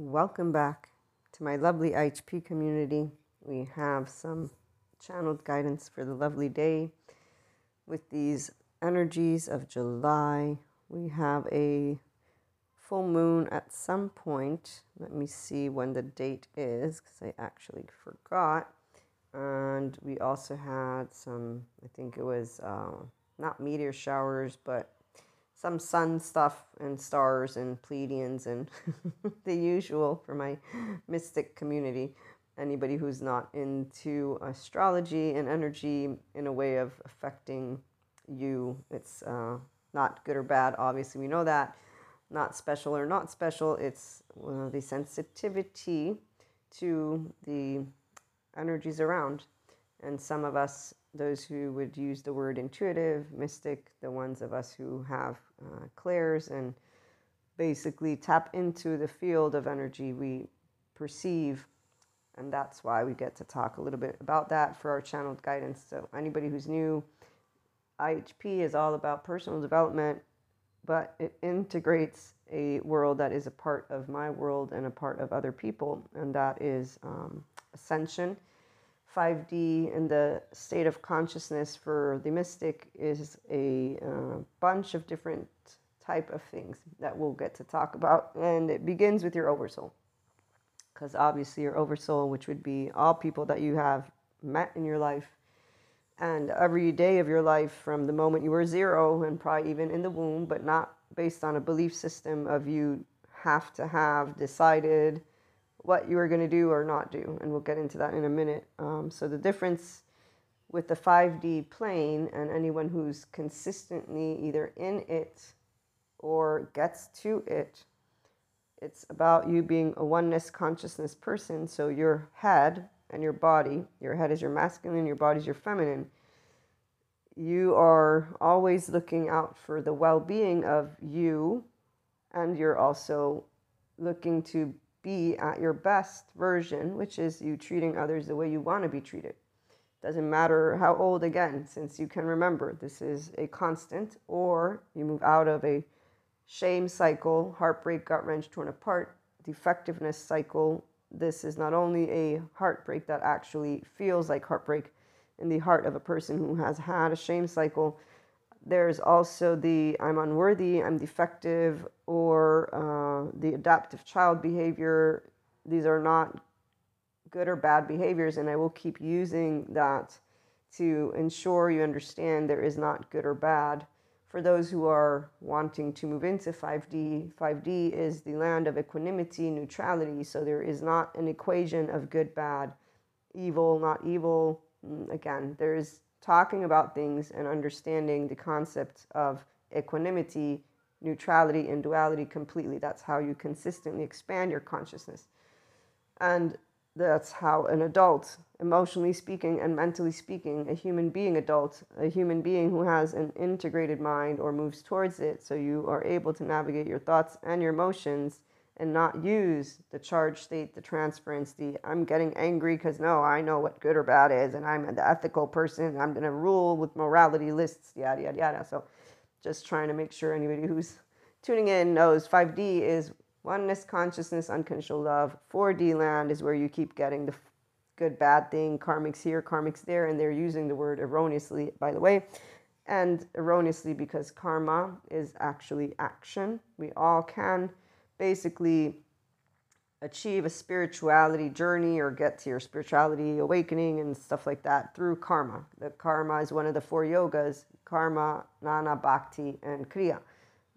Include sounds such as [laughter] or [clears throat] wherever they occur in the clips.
Welcome back to my lovely IHP community. We have some channeled guidance for the lovely day with these energies of July. We have a full moon at some point. Let me see when the date is because I actually forgot. And we also had some, I think it was uh, not meteor showers, but some sun stuff and stars and Pleiadians and [laughs] the usual for my mystic community. Anybody who's not into astrology and energy in a way of affecting you, it's uh, not good or bad. Obviously, we know that. Not special or not special, it's uh, the sensitivity to the energies around. And some of us, those who would use the word intuitive, mystic, the ones of us who have uh, clairs and basically tap into the field of energy we perceive. And that's why we get to talk a little bit about that for our channeled guidance. So, anybody who's new, IHP is all about personal development, but it integrates a world that is a part of my world and a part of other people, and that is um, ascension. 5D in the state of consciousness for the mystic is a uh, bunch of different type of things that we'll get to talk about, and it begins with your oversoul, because obviously your oversoul, which would be all people that you have met in your life and every day of your life from the moment you were zero and probably even in the womb, but not based on a belief system of you have to have decided what you are going to do or not do. And we'll get into that in a minute. Um, so, the difference with the 5D plane and anyone who's consistently either in it or gets to it, it's about you being a oneness consciousness person. So, your head and your body. Your head is your masculine, your body is your feminine. You are always looking out for the well being of you, and you're also looking to be at your best version, which is you treating others the way you want to be treated. Doesn't matter how old, again, since you can remember, this is a constant, or you move out of a shame cycle, heartbreak, gut wrench, torn apart, defectiveness cycle, this is not only a heartbreak that actually feels like heartbreak in the heart of a person who has had a shame cycle. There's also the I'm unworthy, I'm defective, or uh, the adaptive child behavior. These are not good or bad behaviors, and I will keep using that to ensure you understand there is not good or bad for those who are wanting to move into 5D, 5D is the land of equanimity, neutrality. So there is not an equation of good, bad, evil, not evil. Mm, again, there is talking about things and understanding the concept of equanimity, neutrality, and duality completely. That's how you consistently expand your consciousness. And that's how an adult, emotionally speaking and mentally speaking, a human being adult, a human being who has an integrated mind or moves towards it, so you are able to navigate your thoughts and your emotions and not use the charge state, the transference, the I'm getting angry because no, I know what good or bad is, and I'm the ethical person, I'm to rule with morality lists, yada, yada, yada. So just trying to make sure anybody who's tuning in knows 5D is Oneness, consciousness, unconditional love. 4D land is where you keep getting the good, bad thing, karmics here, karmics there, and they're using the word erroneously, by the way. And erroneously because karma is actually action. We all can basically achieve a spirituality journey or get to your spirituality awakening and stuff like that through karma. The karma is one of the four yogas karma, gnana, bhakti, and kriya.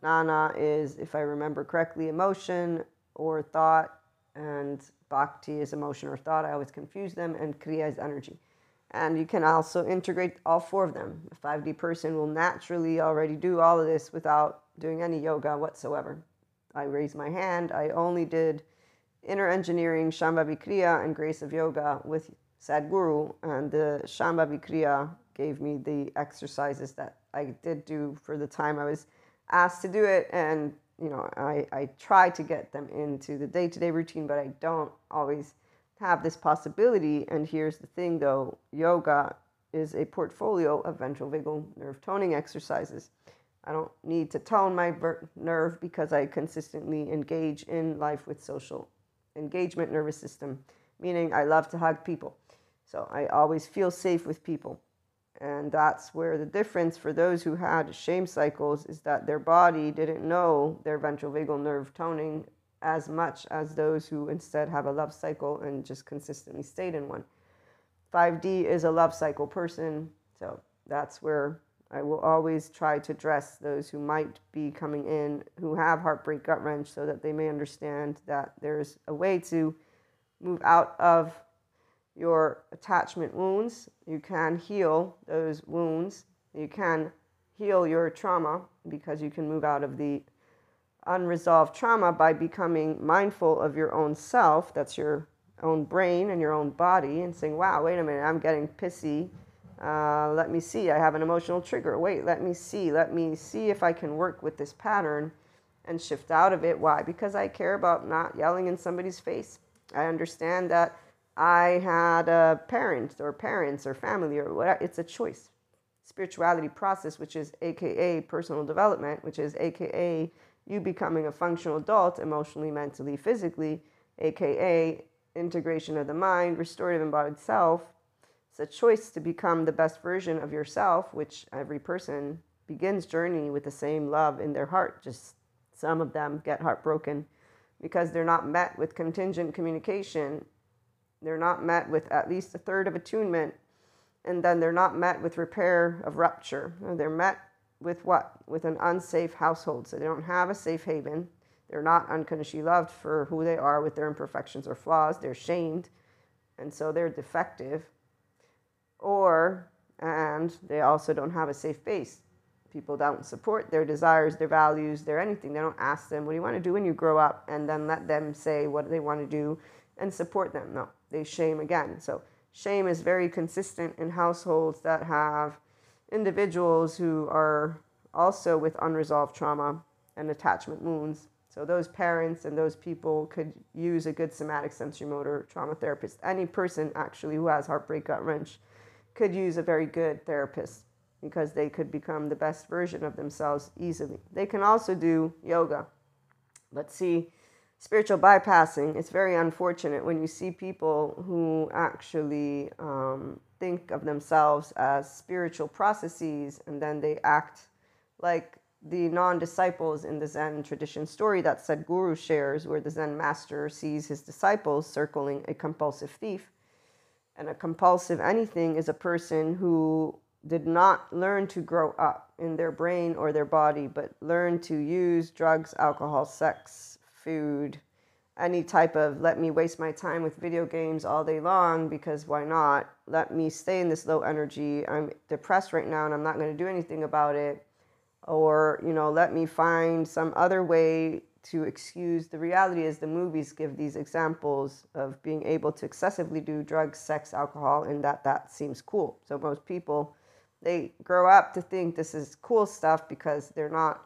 Gnana is, if I remember correctly, emotion or thought, and bhakti is emotion or thought. I always confuse them, and kriya is energy. And you can also integrate all four of them. A 5D person will naturally already do all of this without doing any yoga whatsoever. I raised my hand. I only did inner engineering, Shambhavi Kriya, and grace of yoga with Sadhguru. And the Shambhavi Kriya gave me the exercises that I did do for the time I was asked to do it and you know I, I try to get them into the day-to-day routine but i don't always have this possibility and here's the thing though yoga is a portfolio of ventral vagal nerve toning exercises i don't need to tone my nerve because i consistently engage in life with social engagement nervous system, meaning I love to hug people. So I always feel safe with people. And that's where the difference for those who had shame cycles is that their body didn't know their ventral vagal nerve toning as much as those who instead have a love cycle and just consistently stayed in one. 5D is a love cycle person. So that's where I will always try to address those who might be coming in who have heartbreak gut wrench so that they may understand that there's a way to move out of your attachment wounds. You can heal those wounds. You can heal your trauma because you can move out of the unresolved trauma by becoming mindful of your own self. That's your own brain and your own body and saying, wow, wait a minute, I'm getting pissy uh, let me see, I have an emotional trigger. Wait, let me see. Let me see if I can work with this pattern and shift out of it. Why? Because I care about not yelling in somebody's face. I understand that I had a parent or parents or family or whatever. It's a choice. Spirituality process, which is AKA personal development, which is AKA you becoming a functional adult emotionally, mentally, physically, AKA integration of the mind, restorative embodied self, it's a choice to become the best version of yourself, which every person begins journey with the same love in their heart. Just some of them get heartbroken because they're not met with contingent communication. They're not met with at least a third of attunement. And then they're not met with repair of rupture. They're met with what? With an unsafe household. So they don't have a safe haven. They're not unconditionally loved for who they are with their imperfections or flaws. They're shamed. And so they're defective or and they also don't have a safe base. People don't support their desires, their values, their anything. They don't ask them, what do you want to do when you grow up? And then let them say what they want to do and support them. No, they shame again. So shame is very consistent in households that have individuals who are also with unresolved trauma and attachment wounds. So those parents and those people could use a good somatic sensory motor trauma therapist. Any person actually who has heartbreak gut wrench could use a very good therapist because they could become the best version of themselves easily. They can also do yoga. But see, spiritual bypassing, it's very unfortunate when you see people who actually um, think of themselves as spiritual processes and then they act like the non disciples in the Zen tradition story that Sadhguru shares, where the Zen master sees his disciples circling a compulsive thief and a compulsive anything is a person who did not learn to grow up in their brain or their body, but learn to use drugs, alcohol, sex, food, any type of let me waste my time with video games all day long because why not? Let me stay in this low energy. I'm depressed right now and I'm not going to do anything about it. Or, you know, let me find some other way to excuse the reality is the movies give these examples of being able to excessively do drugs sex alcohol and that that seems cool. So most people they grow up to think this is cool stuff because they're not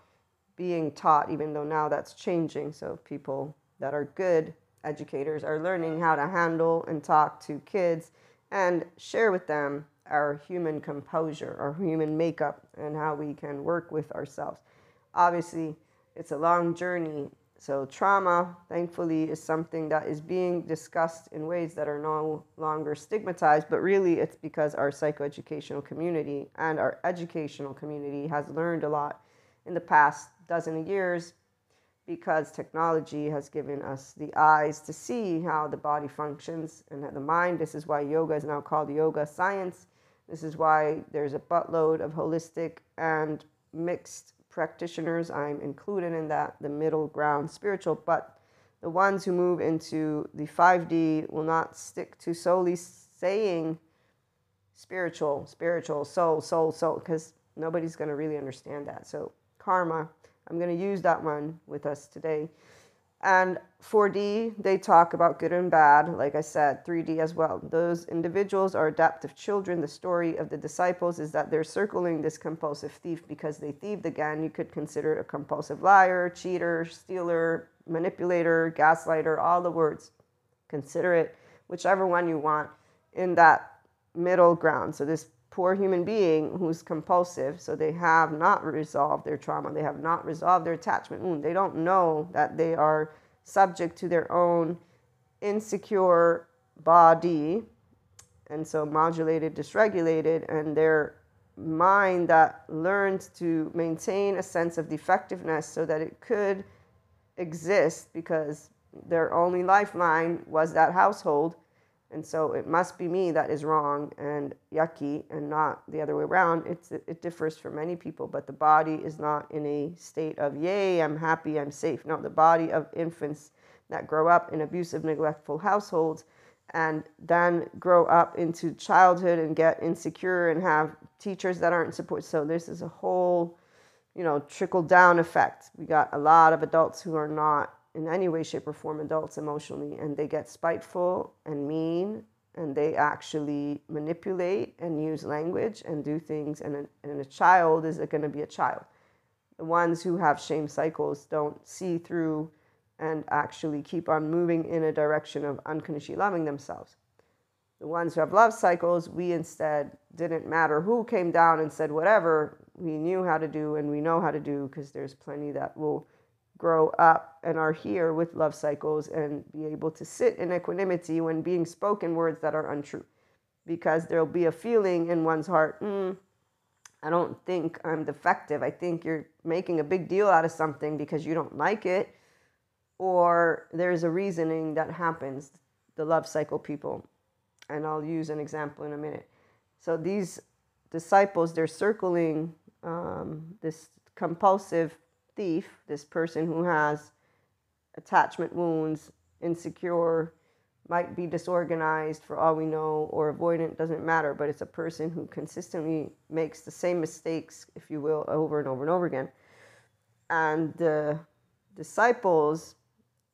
being taught even though now that's changing. So people that are good educators are learning how to handle and talk to kids and share with them our human composure our human makeup and how we can work with ourselves. Obviously it's a long journey. So, trauma, thankfully, is something that is being discussed in ways that are no longer stigmatized, but really it's because our psychoeducational community and our educational community has learned a lot in the past dozen of years because technology has given us the eyes to see how the body functions and the mind. This is why yoga is now called yoga science. This is why there's a buttload of holistic and mixed practitioners. I'm included in that, the middle ground spiritual, but the ones who move into the 5D will not stick to solely saying spiritual, spiritual, soul, soul, soul, because nobody's going to really understand that. So, karma, I'm going to use that one with us today. And 4D, they talk about good and bad, like I said, 3D as well. Those individuals are adaptive children. The story of the disciples is that they're circling this compulsive thief because they thieved again. You could consider it a compulsive liar, cheater, stealer, manipulator, gaslighter, all the words. Consider it whichever one you want in that middle ground. So, this poor human being who's compulsive, so they have not resolved their trauma, they have not resolved their attachment wound. They don't know that they are subject to their own insecure body, and so modulated, dysregulated, and their mind that learned to maintain a sense of defectiveness so that it could exist because their only lifeline was that household. And so it must be me that is wrong and yucky and not the other way around. It's, it differs for many people, but the body is not in a state of, yay, I'm happy, I'm safe. No, the body of infants that grow up in abusive, neglectful households and then grow up into childhood and get insecure and have teachers that aren't support. So this is a whole, you know, trickle down effect. We got a lot of adults who are not in any way, shape, or form adults emotionally, and they get spiteful and mean, and they actually manipulate and use language and do things. And a, and a child is going to be a child. The ones who have shame cycles don't see through and actually keep on moving in a direction of unconditionally loving themselves. The ones who have love cycles, we instead didn't matter who came down and said whatever, we knew how to do and we know how to do because there's plenty that will grow up and are here with love cycles and be able to sit in equanimity when being spoken words that are untrue. Because there'll be a feeling in one's heart, mm, I don't think I'm defective. I think you're making a big deal out of something because you don't like it or there's a reasoning that happens, the love cycle people. And I'll use an example in a minute. So these disciples, they're circling um, this compulsive thief, this person who has attachment wounds, insecure, might be disorganized for all we know, or avoidant, doesn't matter, but it's a person who consistently makes the same mistakes, if you will, over and over and over again. And the disciples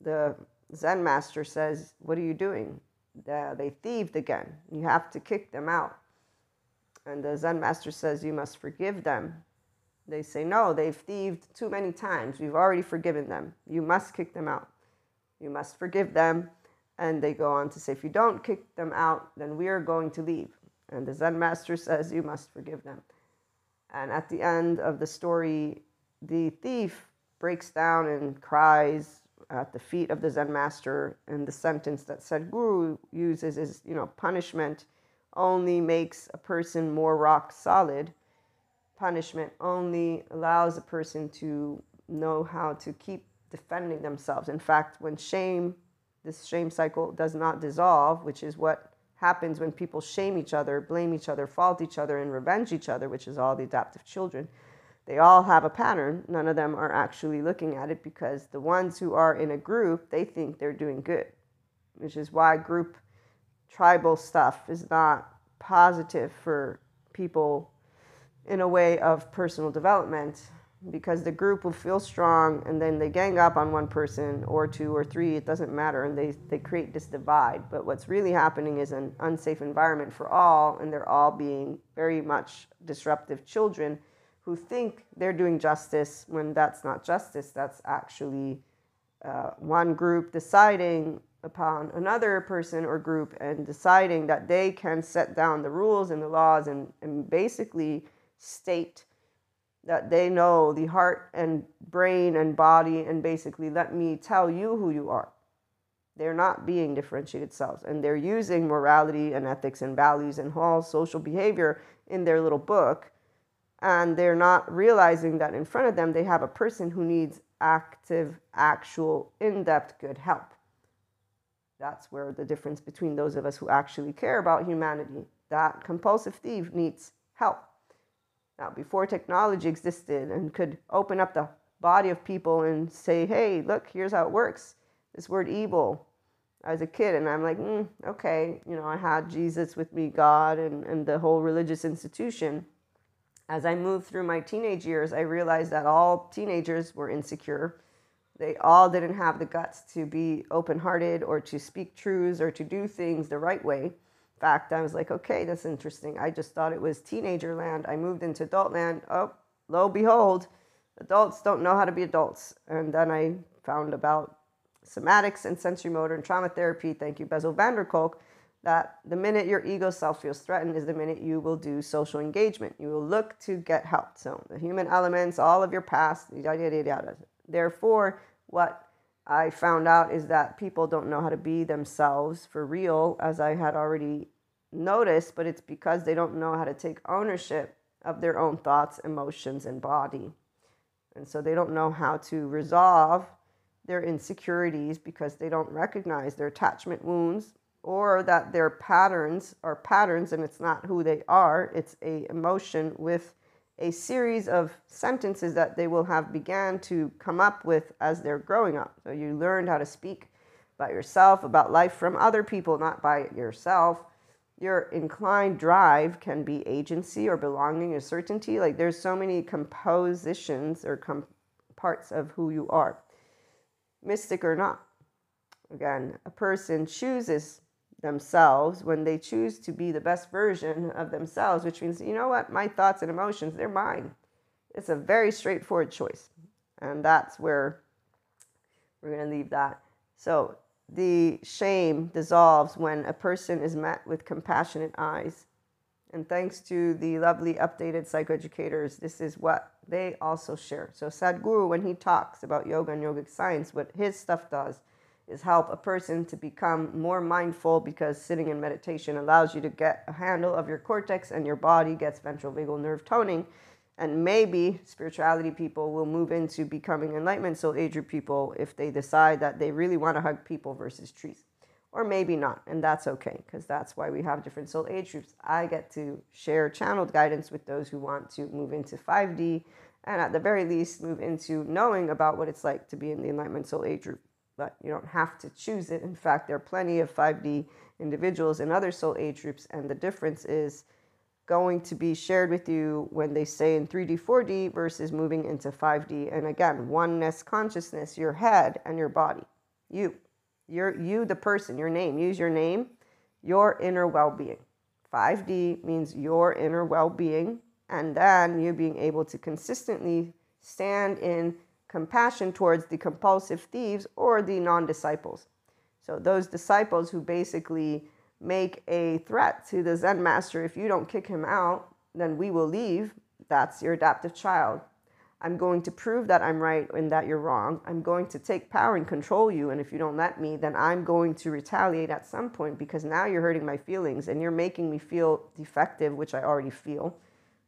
the Zen master says, What are you doing? They thieved again. You have to kick them out. And the Zen master says, You must forgive them. They say, No, they've thieved too many times. We've already forgiven them. You must kick them out. You must forgive them. And they go on to say, If you don't kick them out, then we are going to leave. And the Zen master says, You must forgive them. And at the end of the story, the thief breaks down and cries at the feet of the Zen master, and the sentence that Sadhguru uses is, you know, punishment only makes a person more rock solid. Punishment only allows a person to know how to keep defending themselves. In fact, when shame, this shame cycle does not dissolve, which is what happens when people shame each other, blame each other, fault each other, and revenge each other, which is all the adaptive children they all have a pattern. None of them are actually looking at it because the ones who are in a group, they think they're doing good, which is why group tribal stuff is not positive for people in a way of personal development because the group will feel strong and then they gang up on one person or two or three, it doesn't matter, and they, they create this divide. But what's really happening is an unsafe environment for all, and they're all being very much disruptive children who think they're doing justice when that's not justice. That's actually uh, one group deciding upon another person or group and deciding that they can set down the rules and the laws and, and basically state that they know the heart and brain and body and basically let me tell you who you are. They're not being differentiated selves and they're using morality and ethics and values and all social behavior in their little book and they're not realizing that in front of them they have a person who needs active, actual, in depth good help. That's where the difference between those of us who actually care about humanity, that compulsive thief needs help. Now, before technology existed and could open up the body of people and say, hey, look, here's how it works. This word evil, I was a kid and I'm like, mm, okay, you know, I had Jesus with me, God, and, and the whole religious institution as I moved through my teenage years, I realized that all teenagers were insecure. They all didn't have the guts to be open hearted or to speak truths or to do things the right way. Fact, I was like, okay, that's interesting. I just thought it was teenager land. I moved into adult land. Oh, lo behold, adults don't know how to be adults. And then I found about somatics and sensory motor and trauma therapy. Thank you, Bessel van der Kolk that the minute your ego self feels threatened is the minute you will do social engagement. You will look to get help. So the human elements, all of your past, yada yada yada. Therefore, what I found out is that people don't know how to be themselves for real, as I had already noticed, but it's because they don't know how to take ownership of their own thoughts, emotions, and body. And so they don't know how to resolve their insecurities because they don't recognize their attachment wounds or that their patterns are patterns and it's not who they are. It's a emotion with a series of sentences that they will have began to come up with as they're growing up. So you learned how to speak about yourself about life from other people not by yourself your inclined drive can be agency or belonging or certainty like there's so many compositions or com- parts of who you are mystic or not again a person chooses themselves when they choose to be the best version of themselves, which means, you know what, my thoughts and emotions, they're mine. It's a very straightforward choice. And that's where we're going to leave that. So the shame dissolves when a person is met with compassionate eyes. And thanks to the lovely updated psychoeducators, this is what they also share. So Sadhguru, when he talks about yoga and yogic science, what his stuff does is help a person to become more mindful because sitting in meditation allows you to get a handle of your cortex and your body gets ventral vagal nerve toning. And maybe spirituality people will move into becoming enlightenment soul age group people if they decide that they really want to hug people versus trees. Or maybe not, and that's okay, because that's why we have different soul age groups. I get to share channeled guidance with those who want to move into 5D and at the very least move into knowing about what it's like to be in the enlightenment soul age group but you don't have to choose it. In fact, there are plenty of 5D individuals in other soul age groups, and the difference is going to be shared with you when they say in 3D, 4D versus moving into 5D. And again, oneness consciousness, your head and your body, you, you're, you, the person, your name, use your name, your inner well being. 5D means your inner well being, and then you being able to consistently stand in compassion towards the compulsive thieves or the non disciples. So, those disciples who basically make a threat to the Zen master if you don't kick him out, then we will leave. That's your adaptive child. I'm going to prove that I'm right and that you're wrong. I'm going to take power and control you. And if you don't let me, then I'm going to retaliate at some point because now you're hurting my feelings and you're making me feel defective, which I already feel.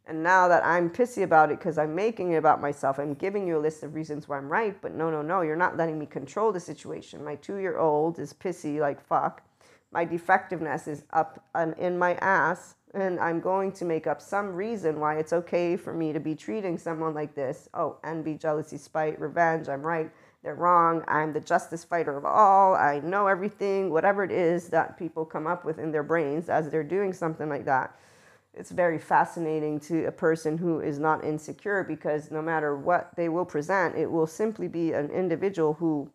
And now that I'm pissy about it because I'm making it about myself, I'm giving you a list of reasons why I'm right, but no, no, no, you're not letting me control the situation. My two year old is pissy like fuck. My defectiveness is up in my ass, and I'm going to make up some reason why it's okay for me to be treating someone like this. Oh, envy, jealousy, spite, revenge, I'm right, they're wrong, I'm the justice fighter of all, I know everything, whatever it is that people come up with in their brains as they're doing something like that it's very fascinating to a person who is not insecure because no matter what they will present, it will simply be an individual who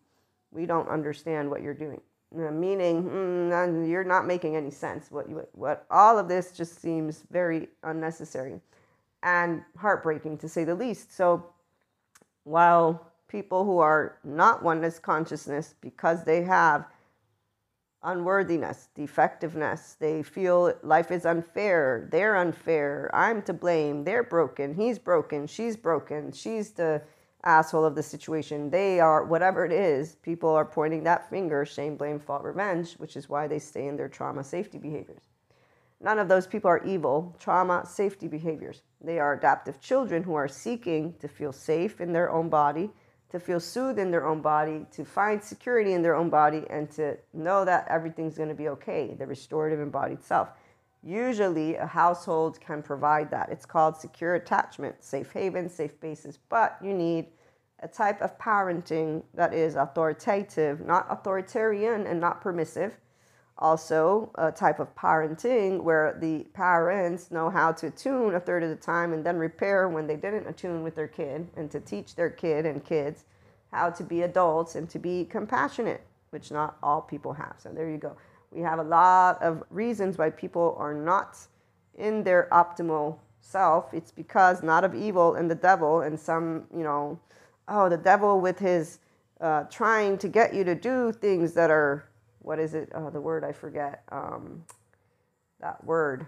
we don't understand what you're doing. Meaning, mm, you're not making any sense. What, you, what all of this just seems very unnecessary and heartbreaking to say the least. So, while people who are not oneness consciousness, because they have unworthiness, defectiveness. They feel life is unfair. They're unfair. I'm to blame. They're broken. He's broken. She's broken. She's the asshole of the situation. They are, whatever it is, people are pointing that finger shame, blame, fault, revenge, which is why they stay in their trauma safety behaviors. None of those people are evil, trauma safety behaviors. They are adaptive children who are seeking to feel safe in their own body to feel soothed in their own body, to find security in their own body, and to know that everything's going to be okay, the restorative embodied self. Usually, a household can provide that. It's called secure attachment, safe haven, safe basis, but you need a type of parenting that is authoritative, not authoritarian and not permissive. Also a type of parenting where the parents know how to attune a third of the time and then repair when they didn't attune with their kid and to teach their kid and kids how to be adults and to be compassionate which not all people have. So there you go we have a lot of reasons why people are not in their optimal self it's because not of evil and the devil and some you know oh the devil with his uh, trying to get you to do things that are what is it? Oh, the word I forget. Um, that word.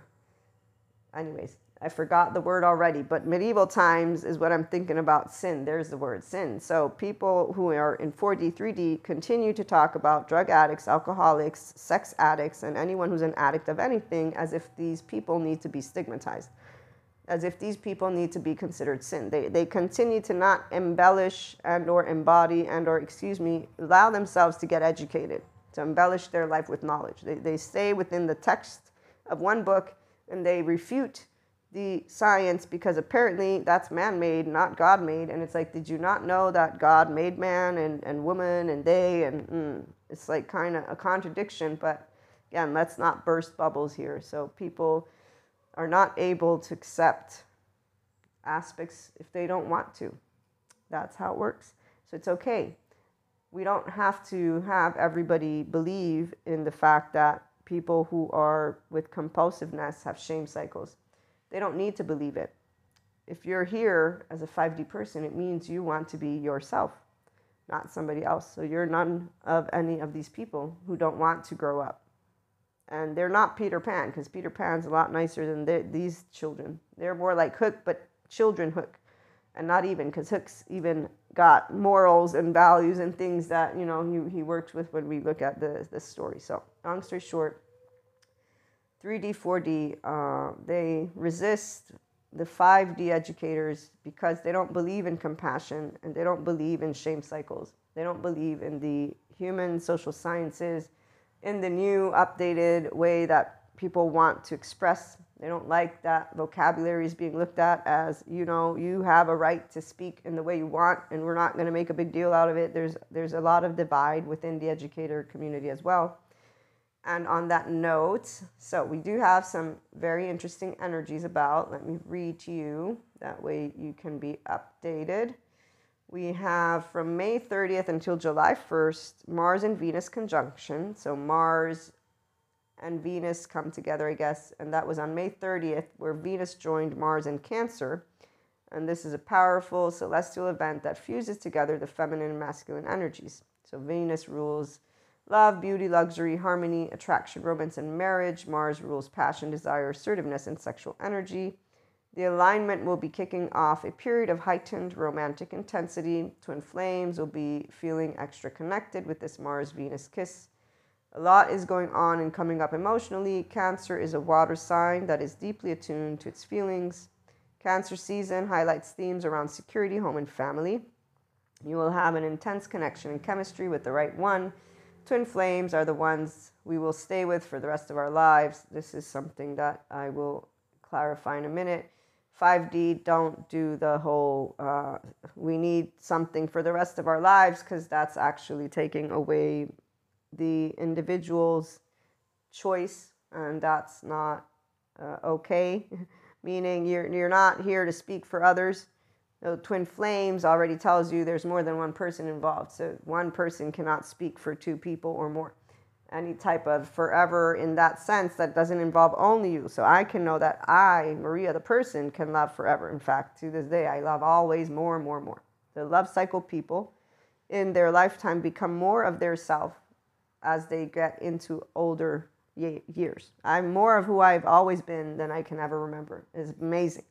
Anyways, I forgot the word already, but medieval times is what I'm thinking about sin. There's the word sin. So people who are in 4D, 3D continue to talk about drug addicts, alcoholics, sex addicts, and anyone who's an addict of anything as if these people need to be stigmatized, as if these people need to be considered sin. They, they continue to not embellish and or embody and or, excuse me, allow themselves to get educated, to embellish their life with knowledge. They, they stay within the text of one book and they refute the science because apparently that's man made, not God made. And it's like, did you not know that God made man and, and woman and they? And mm, it's like kind of a contradiction. But again, let's not burst bubbles here. So people are not able to accept aspects if they don't want to. That's how it works. So it's okay. We don't have to have everybody believe in the fact that people who are with compulsiveness have shame cycles they don't need to believe it. If you're here as a 5D person, it means you want to be yourself, not somebody else. So you're none of any of these people who don't want to grow up. And they're not Peter Pan, because Peter Pan's a lot nicer than these children. They're more like Hook, but children Hook. And not even, because Hook's even got morals and values and things that, you know, he, he works with when we look at the, the story. So, long story short, 3D, 4D, uh, they resist the 5D educators because they don't believe in compassion and they don't believe in shame cycles. They don't believe in the human social sciences in the new updated way that people want to express. They don't like that vocabulary is being looked at as, you know, you have a right to speak in the way you want and we're not going to make a big deal out of it. There's there's a lot of divide within the educator community as well. And on that note, so we do have some very interesting energies about. Let me read to you. That way you can be updated. We have from May 30th until July 1st, Mars and Venus conjunction. So Mars and Venus come together, I guess. And that was on May 30th, where Venus joined Mars in Cancer. And this is a powerful celestial event that fuses together the feminine and masculine energies. So Venus rules Love, beauty, luxury, harmony, attraction, romance, and marriage. Mars rules passion, desire, assertiveness, and sexual energy. The alignment will be kicking off a period of heightened romantic intensity. Twin flames will be feeling extra connected with this Mars Venus kiss. A lot is going on and coming up emotionally. Cancer is a water sign that is deeply attuned to its feelings. Cancer season highlights themes around security, home, and family. You will have an intense connection and chemistry with the right one Twin flames are the ones we will stay with for the rest of our lives. This is something that I will clarify in a minute. 5D, don't do the whole, uh, we need something for the rest of our lives because that's actually taking away the individual's choice, and that's not uh, okay. [laughs] Meaning, you're, you're not here to speak for others twin flames already tells you there's more than one person involved. So one person cannot speak for two people or more. Any type of forever in that sense that doesn't involve only you. So I can know that I, Maria, the person, can love forever. In fact, to this day, I love always more and more and more. The love cycle people in their lifetime become more of their self as they get into older years. I'm more of who I've always been than I can ever remember. It's amazing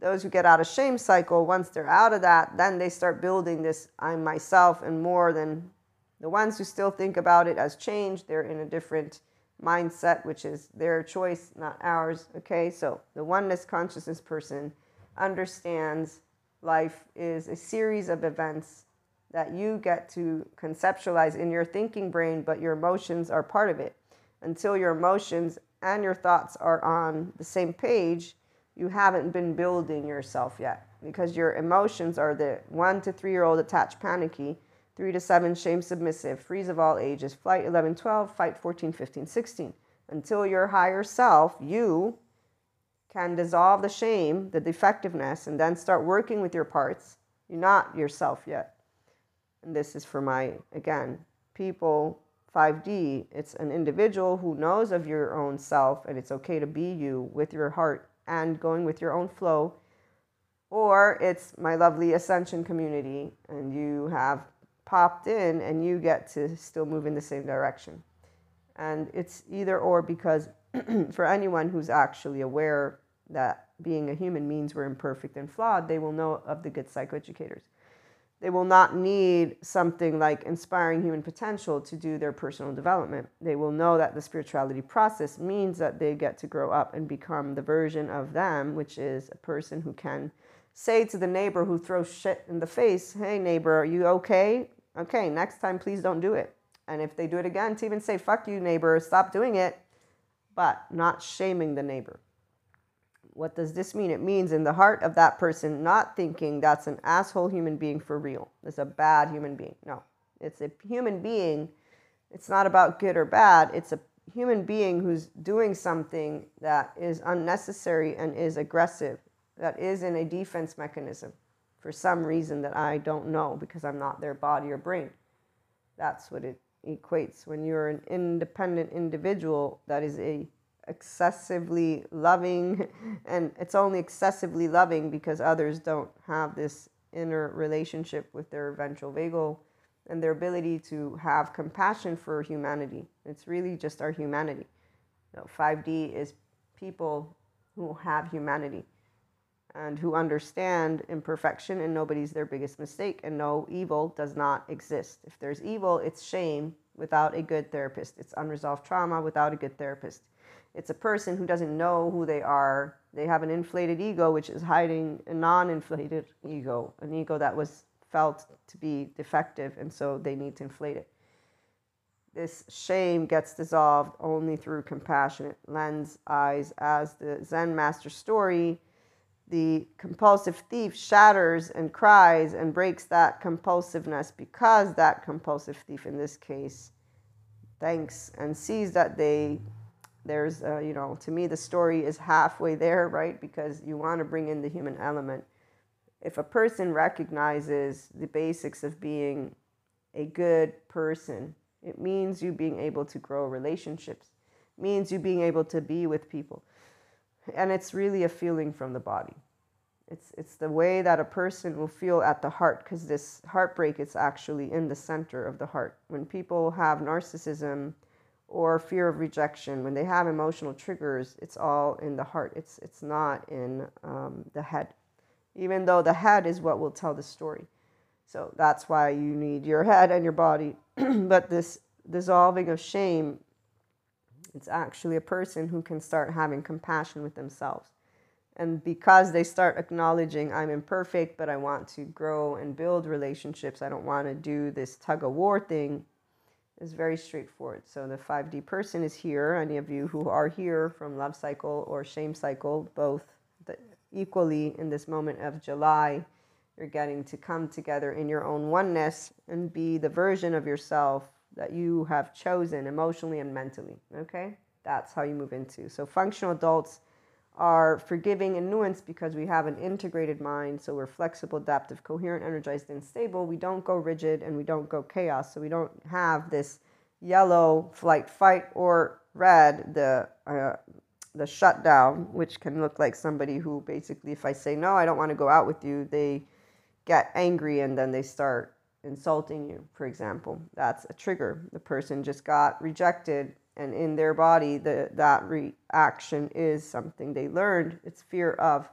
those who get out of shame cycle once they're out of that then they start building this i'm myself and more than the ones who still think about it as change they're in a different mindset which is their choice not ours okay? So the oneness consciousness person understands life is a series of events that you get to conceptualize in your thinking brain but your emotions are part of it. Until your emotions and your thoughts are on the same page you haven't been building yourself yet because your emotions are the one to three year old attached panicky, three to seven shame submissive, freeze of all ages, flight 11, 12, fight 14, 15, 16. Until your higher self, you can dissolve the shame, the defectiveness, and then start working with your parts. You're not yourself yet. And this is for my, again, people 5D. It's an individual who knows of your own self, and it's okay to be you with your heart and going with your own flow, or it's my lovely ascension community and you have popped in and you get to still move in the same direction. And it's either or because [clears throat] for anyone who's actually aware that being a human means we're imperfect and flawed, they will know of the good psychoeducators. They will not need something like inspiring human potential to do their personal development. They will know that the spirituality process means that they get to grow up and become the version of them, which is a person who can say to the neighbor who throws shit in the face, Hey, neighbor, are you okay? Okay, next time, please don't do it. And if they do it again, to even say, Fuck you, neighbor, stop doing it, but not shaming the neighbor. What does this mean? It means in the heart of that person not thinking that's an asshole human being for real. It's a bad human being. No, it's a human being. It's not about good or bad. It's a human being who's doing something that is unnecessary and is aggressive, that is in a defense mechanism for some reason that I don't know because I'm not their body or brain. That's what it equates. When you're an independent individual that is a excessively loving, [laughs] and it's only excessively loving because others don't have this inner relationship with their ventral vagal and their ability to have compassion for humanity. It's really just our humanity. You know, 5D is people who have humanity and who understand imperfection and nobody's their biggest mistake and no evil does not exist. If there's evil, it's shame without a good therapist. It's unresolved trauma without a good therapist. It's a person who doesn't know who they are. They have an inflated ego, which is hiding a non inflated ego, an ego that was felt to be defective, and so they need to inflate it. This shame gets dissolved only through compassionate lens eyes. As the Zen master story, the compulsive thief shatters and cries and breaks that compulsiveness because that compulsive thief, in this case, thanks and sees that they there's uh, you know to me the story is halfway there right? Because you want to bring in the human element. If a person recognizes the basics of being a good person it means you being able to grow relationships it means you being able to be with people. And it's really a feeling from the body. It's it's the way that a person will feel at the heart because this heartbreak is actually in the center of the heart. When people have narcissism or fear of rejection, when they have emotional triggers, it's all in the heart. It's, it's not in um, the head, even though the head is what will tell the story. So that's why you need your head and your body. [clears throat] but this dissolving of shame, it's actually a person who can start having compassion with themselves. And because they start acknowledging, I'm imperfect, but I want to grow and build relationships, I don't want to do this tug of war thing is very straightforward. So the 5D person is here. Any of you who are here from Love Cycle or Shame Cycle, both the, equally in this moment of July, you're getting to come together in your own oneness and be the version of yourself that you have chosen emotionally and mentally. Okay? That's how you move into. So functional adults are forgiving and nuanced because we have an integrated mind. So we're flexible, adaptive, coherent, energized, and stable. We don't go rigid and we don't go chaos. So we don't have this yellow flight, fight, or red, the uh, the shutdown, which can look like somebody who basically, if I say no, I don't want to go out with you, they get angry and then they start insulting you, for example. That's a trigger. The person just got rejected and in their body the, that reaction is something they learned. It's fear of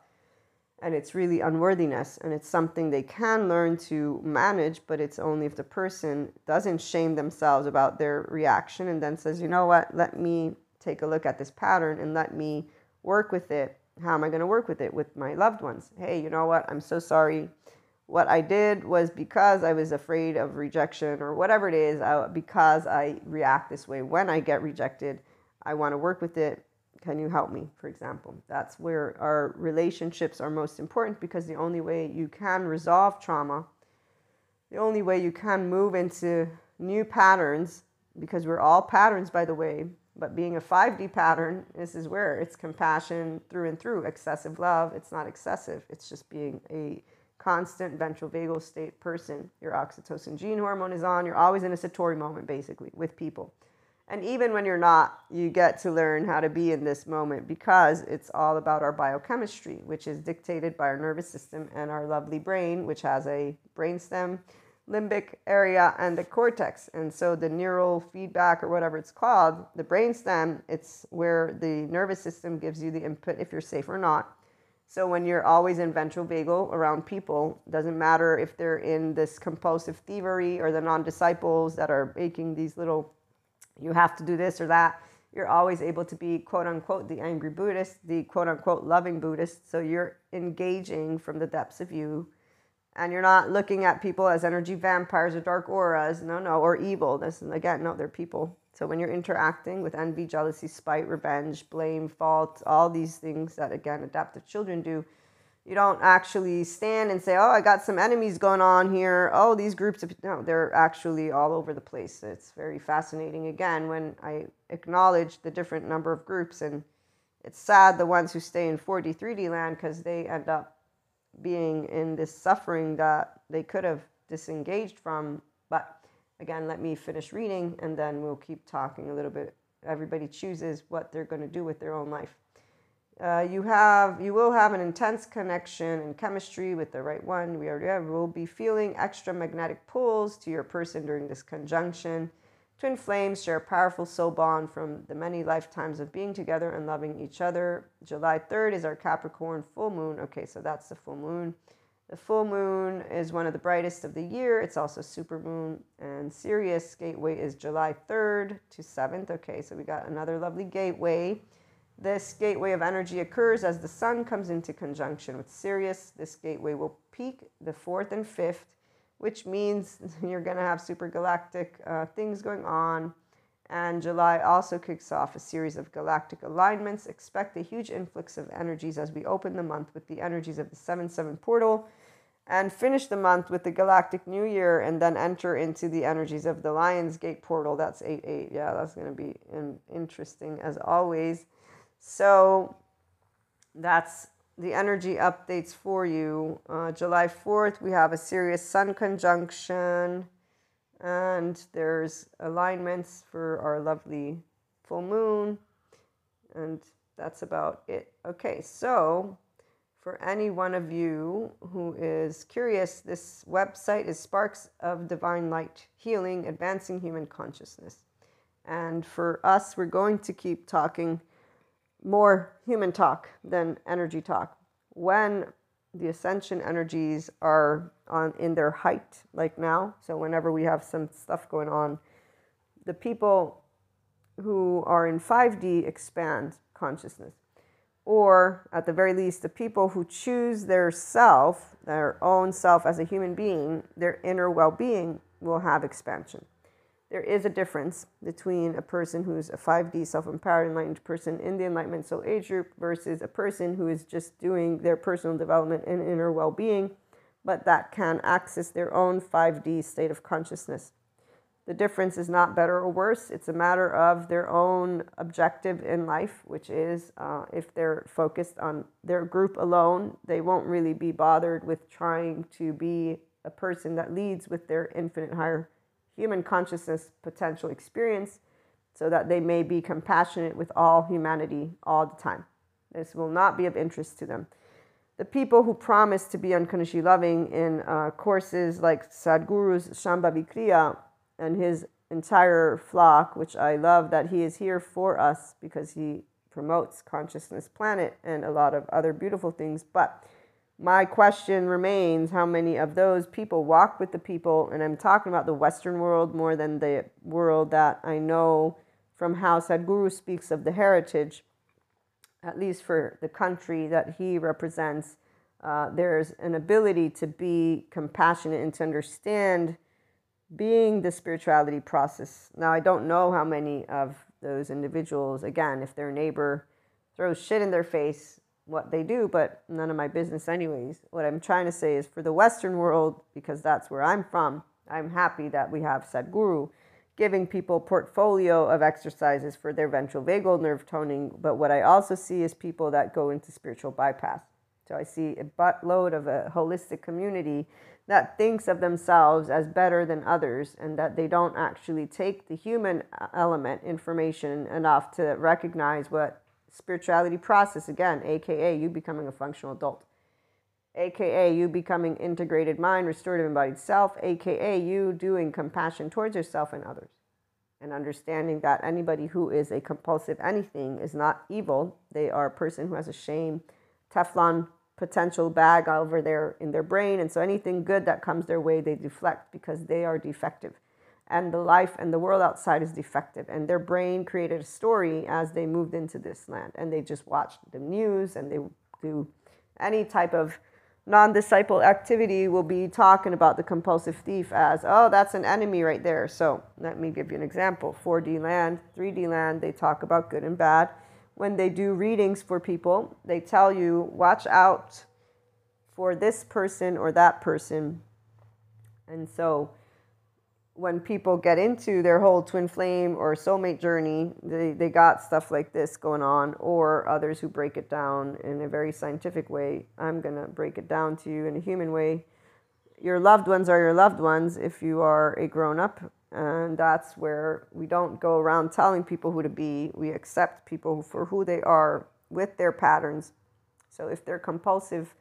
and it's really unworthiness and it's something they can learn to manage but it's only if the person doesn't shame themselves about their reaction and then says you know what? Let me take a look at this pattern and let me work with it. How am i going to work with it with my loved ones? Hey you know what? I'm so sorry what I did was because I was afraid of rejection or whatever it is, I, because I react this way when I get rejected, I want to work with it. Can you help me, for example? That's where our relationships are most important because the only way you can resolve trauma, the only way you can move into new patterns, because we're all patterns, by the way, but being a 5D pattern, this is where it's compassion through and through, excessive love. It's not excessive, it's just being a constant ventral vagal state person. Your oxytocin gene hormone is on. You're always in a Satori moment, basically, with people. And even when you're not, you get to learn how to be in this moment because it's all about our biochemistry, which is dictated by our nervous system and our lovely brain, which has a brainstem, limbic area, and the cortex. And so the neural feedback, or whatever it's called, the brainstem, it's where the nervous system gives you the input if you're safe or not So when you're always in ventral vagal around people, doesn't matter if they're in this compulsive thievery or the non-disciples that are making these little, you have to do this or that. You're always able to be quote unquote the angry Buddhist, the quote unquote loving Buddhist. So you're engaging from the depths of you and you're not looking at people as energy vampires or dark auras no no or evil this again no they're people so when you're interacting with envy jealousy spite revenge blame fault all these things that again adaptive children do you don't actually stand and say oh i got some enemies going on here oh these groups of no they're actually all over the place it's very fascinating again when i acknowledge the different number of groups and it's sad the ones who stay in 4d 3d land because they end up being in this suffering that they could have disengaged from. Again, let me finish reading and then we'll keep talking a little bit. Everybody chooses what they're going to do with their own life. Uh, you have you will have an intense connection and chemistry with the right one. We already have. Will be feeling extra magnetic pulls to your person during this conjunction. Twin flames share a powerful soul bond from the many lifetimes of being together and loving each other. July 3rd is our Capricorn full moon. Okay, so that's the full moon. The full moon is one of the brightest of the year. It's also super moon. And Sirius gateway is July 3rd to 7th. Okay, so we got another lovely gateway. This gateway of energy occurs as the sun comes into conjunction with Sirius. This gateway will peak the 4th and 5th which means [laughs] you're going to have super galactic uh, things going on. And July also kicks off a series of galactic alignments. Expect a huge influx of energies as we open the month with the energies of the 7 7 portal and finish the month with the galactic new year and then enter into the energies of the Lion's Gate portal. That's 8 8. Yeah, that's going to be interesting as always. So that's the energy updates for you. Uh, July 4th, we have a Sirius Sun conjunction, and there's alignments for our lovely full moon, and that's about it. Okay, so for any one of you who is curious, this website is Sparks of Divine Light Healing, Advancing Human Consciousness. And for us, we're going to keep talking more human talk than energy talk. When the ascension energies are on in their height, like now, so whenever we have some stuff going on, the people who are in 5D expand consciousness. Or at the very least, the people who choose their self, their own self as a human being, their inner well being will have expansion there is a difference between a person who's a 5D self empowered enlightened person in the Enlightenment Soul Age group versus a person who is just doing their personal development and inner well being, but that can access their own 5D state of consciousness. The difference is not better or worse, it's a matter of their own objective in life, which is uh, if they're focused on their group alone, they won't really be bothered with trying to be a person that leads with their infinite higher human consciousness potential experience so that they may be compassionate with all humanity all the time. This will not be of interest to them. The people who promise to be unconditionally loving in uh, courses like Sadhguru's Shambhavi Kriya and his entire flock, which I love that he is here for us because he promotes Consciousness Planet and a lot of other beautiful things. But my question remains how many of those people walk with the people? And i'm talking about the western world more than the world that i know from how sadhguru speaks of the heritage at least for the country that he represents. Uh, there's an ability to be compassionate and to understand being the spirituality process. Now i don't know how many of those individuals again if their neighbor throws shit in their face what they do, but none of my business, anyways. What I'm trying to say is for the Western world, because that's where I'm from, I'm happy that we have Sadhguru giving people portfolio of exercises for their ventral vagal nerve toning. But what I also see is people that go into spiritual bypass. So I see a buttload of a holistic community that thinks of themselves as better than others and that they don't actually take the human element information enough to recognize what spirituality process again, aka you becoming a functional adult, aka you becoming integrated mind, restorative embodied self, aka you doing compassion towards yourself and others. And understanding that anybody who is a compulsive anything is not evil. They are a person who has a shame, Teflon potential bag over there in their brain. And so anything good that comes their way, they deflect because they are defective. And the life and the world outside is defective. And their brain created a story as they moved into this land. And they just watched the news and they do any type of non disciple activity will be talking about the compulsive thief as, oh, that's an enemy right there. So let me give you an example 4D land, 3D land, they talk about good and bad when they do readings for people, they tell you, watch out for this person or that person. And so when people get into their whole twin flame or soulmate journey, they, they got stuff like this going on, or others who break it down in a very scientific way. I'm going to break it down to you in a human way. Your loved ones are your loved ones if you are a grown up and that's where we don't go around telling people who to be. We accept people for who they are with their patterns. So if they're compulsive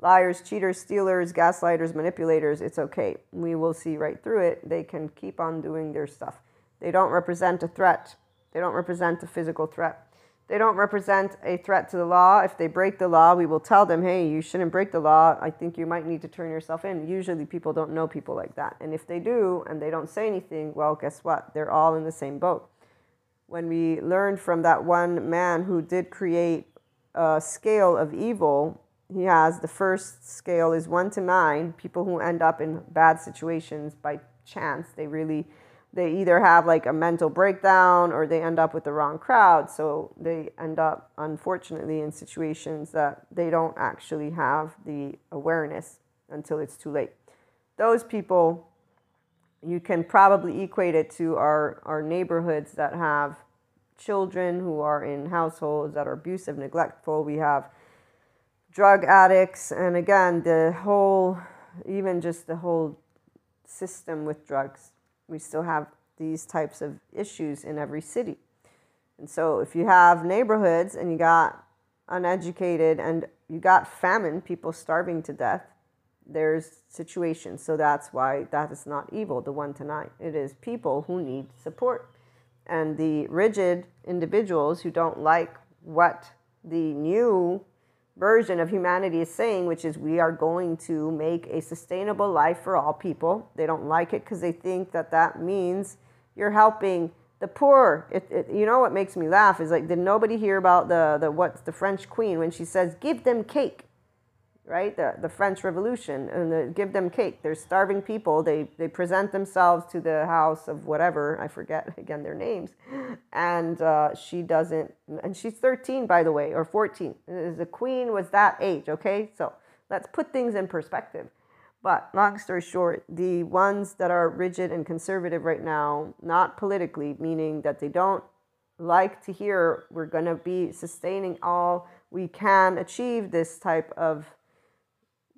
liars, cheaters, stealers, gaslighters, manipulators, it's okay. We will see right through it. They can keep on doing their stuff. They don't represent a threat, they don't represent a physical threat. They don't represent a threat to the law. If they break the law, we will tell them, hey, you shouldn't break the law. I think you might need to turn yourself in. Usually people don't know people like that. And if they do and they don't say anything, well, guess what? They're all in the same boat. When we learned from that one man who did create a scale of evil, he has the first scale is one to nine, people who end up in bad situations by chance. They really they either have like a mental breakdown or they end up with the wrong crowd. So they end up, unfortunately, in situations that they don't actually have the awareness until it's too late. Those people, you can probably equate it to our, our neighborhoods that have children who are in households that are abusive, neglectful. We have drug addicts. And again, the whole, even just the whole system with drugs we still have these types of issues in every city. And so if you have neighborhoods and you got uneducated and you got famine, people starving to death, there's situations. So that's why that is not evil, the one tonight. It is people who need support. And the rigid individuals who don't like what the new version of humanity is saying, which is we are going to make a sustainable life for all people. They don't like it because they think that that means you're helping the poor. It, it, you know what makes me laugh is like, did nobody hear about the, the what's the French queen when she says, give them cake? Right? The, the French Revolution, and the, give them cake. They're starving people. They, they present themselves to the house of whatever, I forget [laughs] again their names. And uh, she doesn't, and she's 13, by the way, or 14. The queen was that age, okay? So let's put things in perspective. But long story short, the ones that are rigid and conservative right now, not politically, meaning that they don't like to hear we're going to be sustaining all we can achieve this type of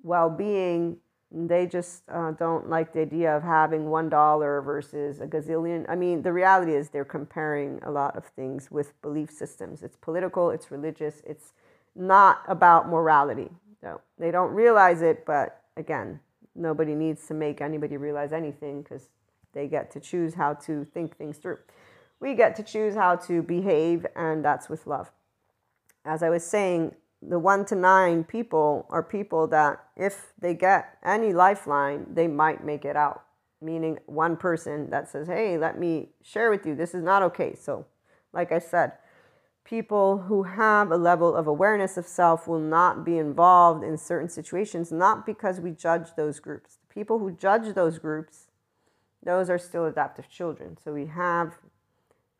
well-being they just uh, don't like the idea of having one dollar versus a gazillion. I mean the reality is they're comparing a lot of things with belief systems. It's political it's religious it's not about morality. So they don't realize it but again nobody needs to make anybody realize anything because they get to choose how to think things through. We get to choose how to behave and that's with love. As i was saying the one to nine people are people that if they get any lifeline, they might make it out. Meaning one person that says, Hey, let me share with you, this is not okay. So, like I said, people who have a level of awareness of self will not be involved in certain situations, not because we judge those groups. The people who judge those groups, those are still adaptive children. So we have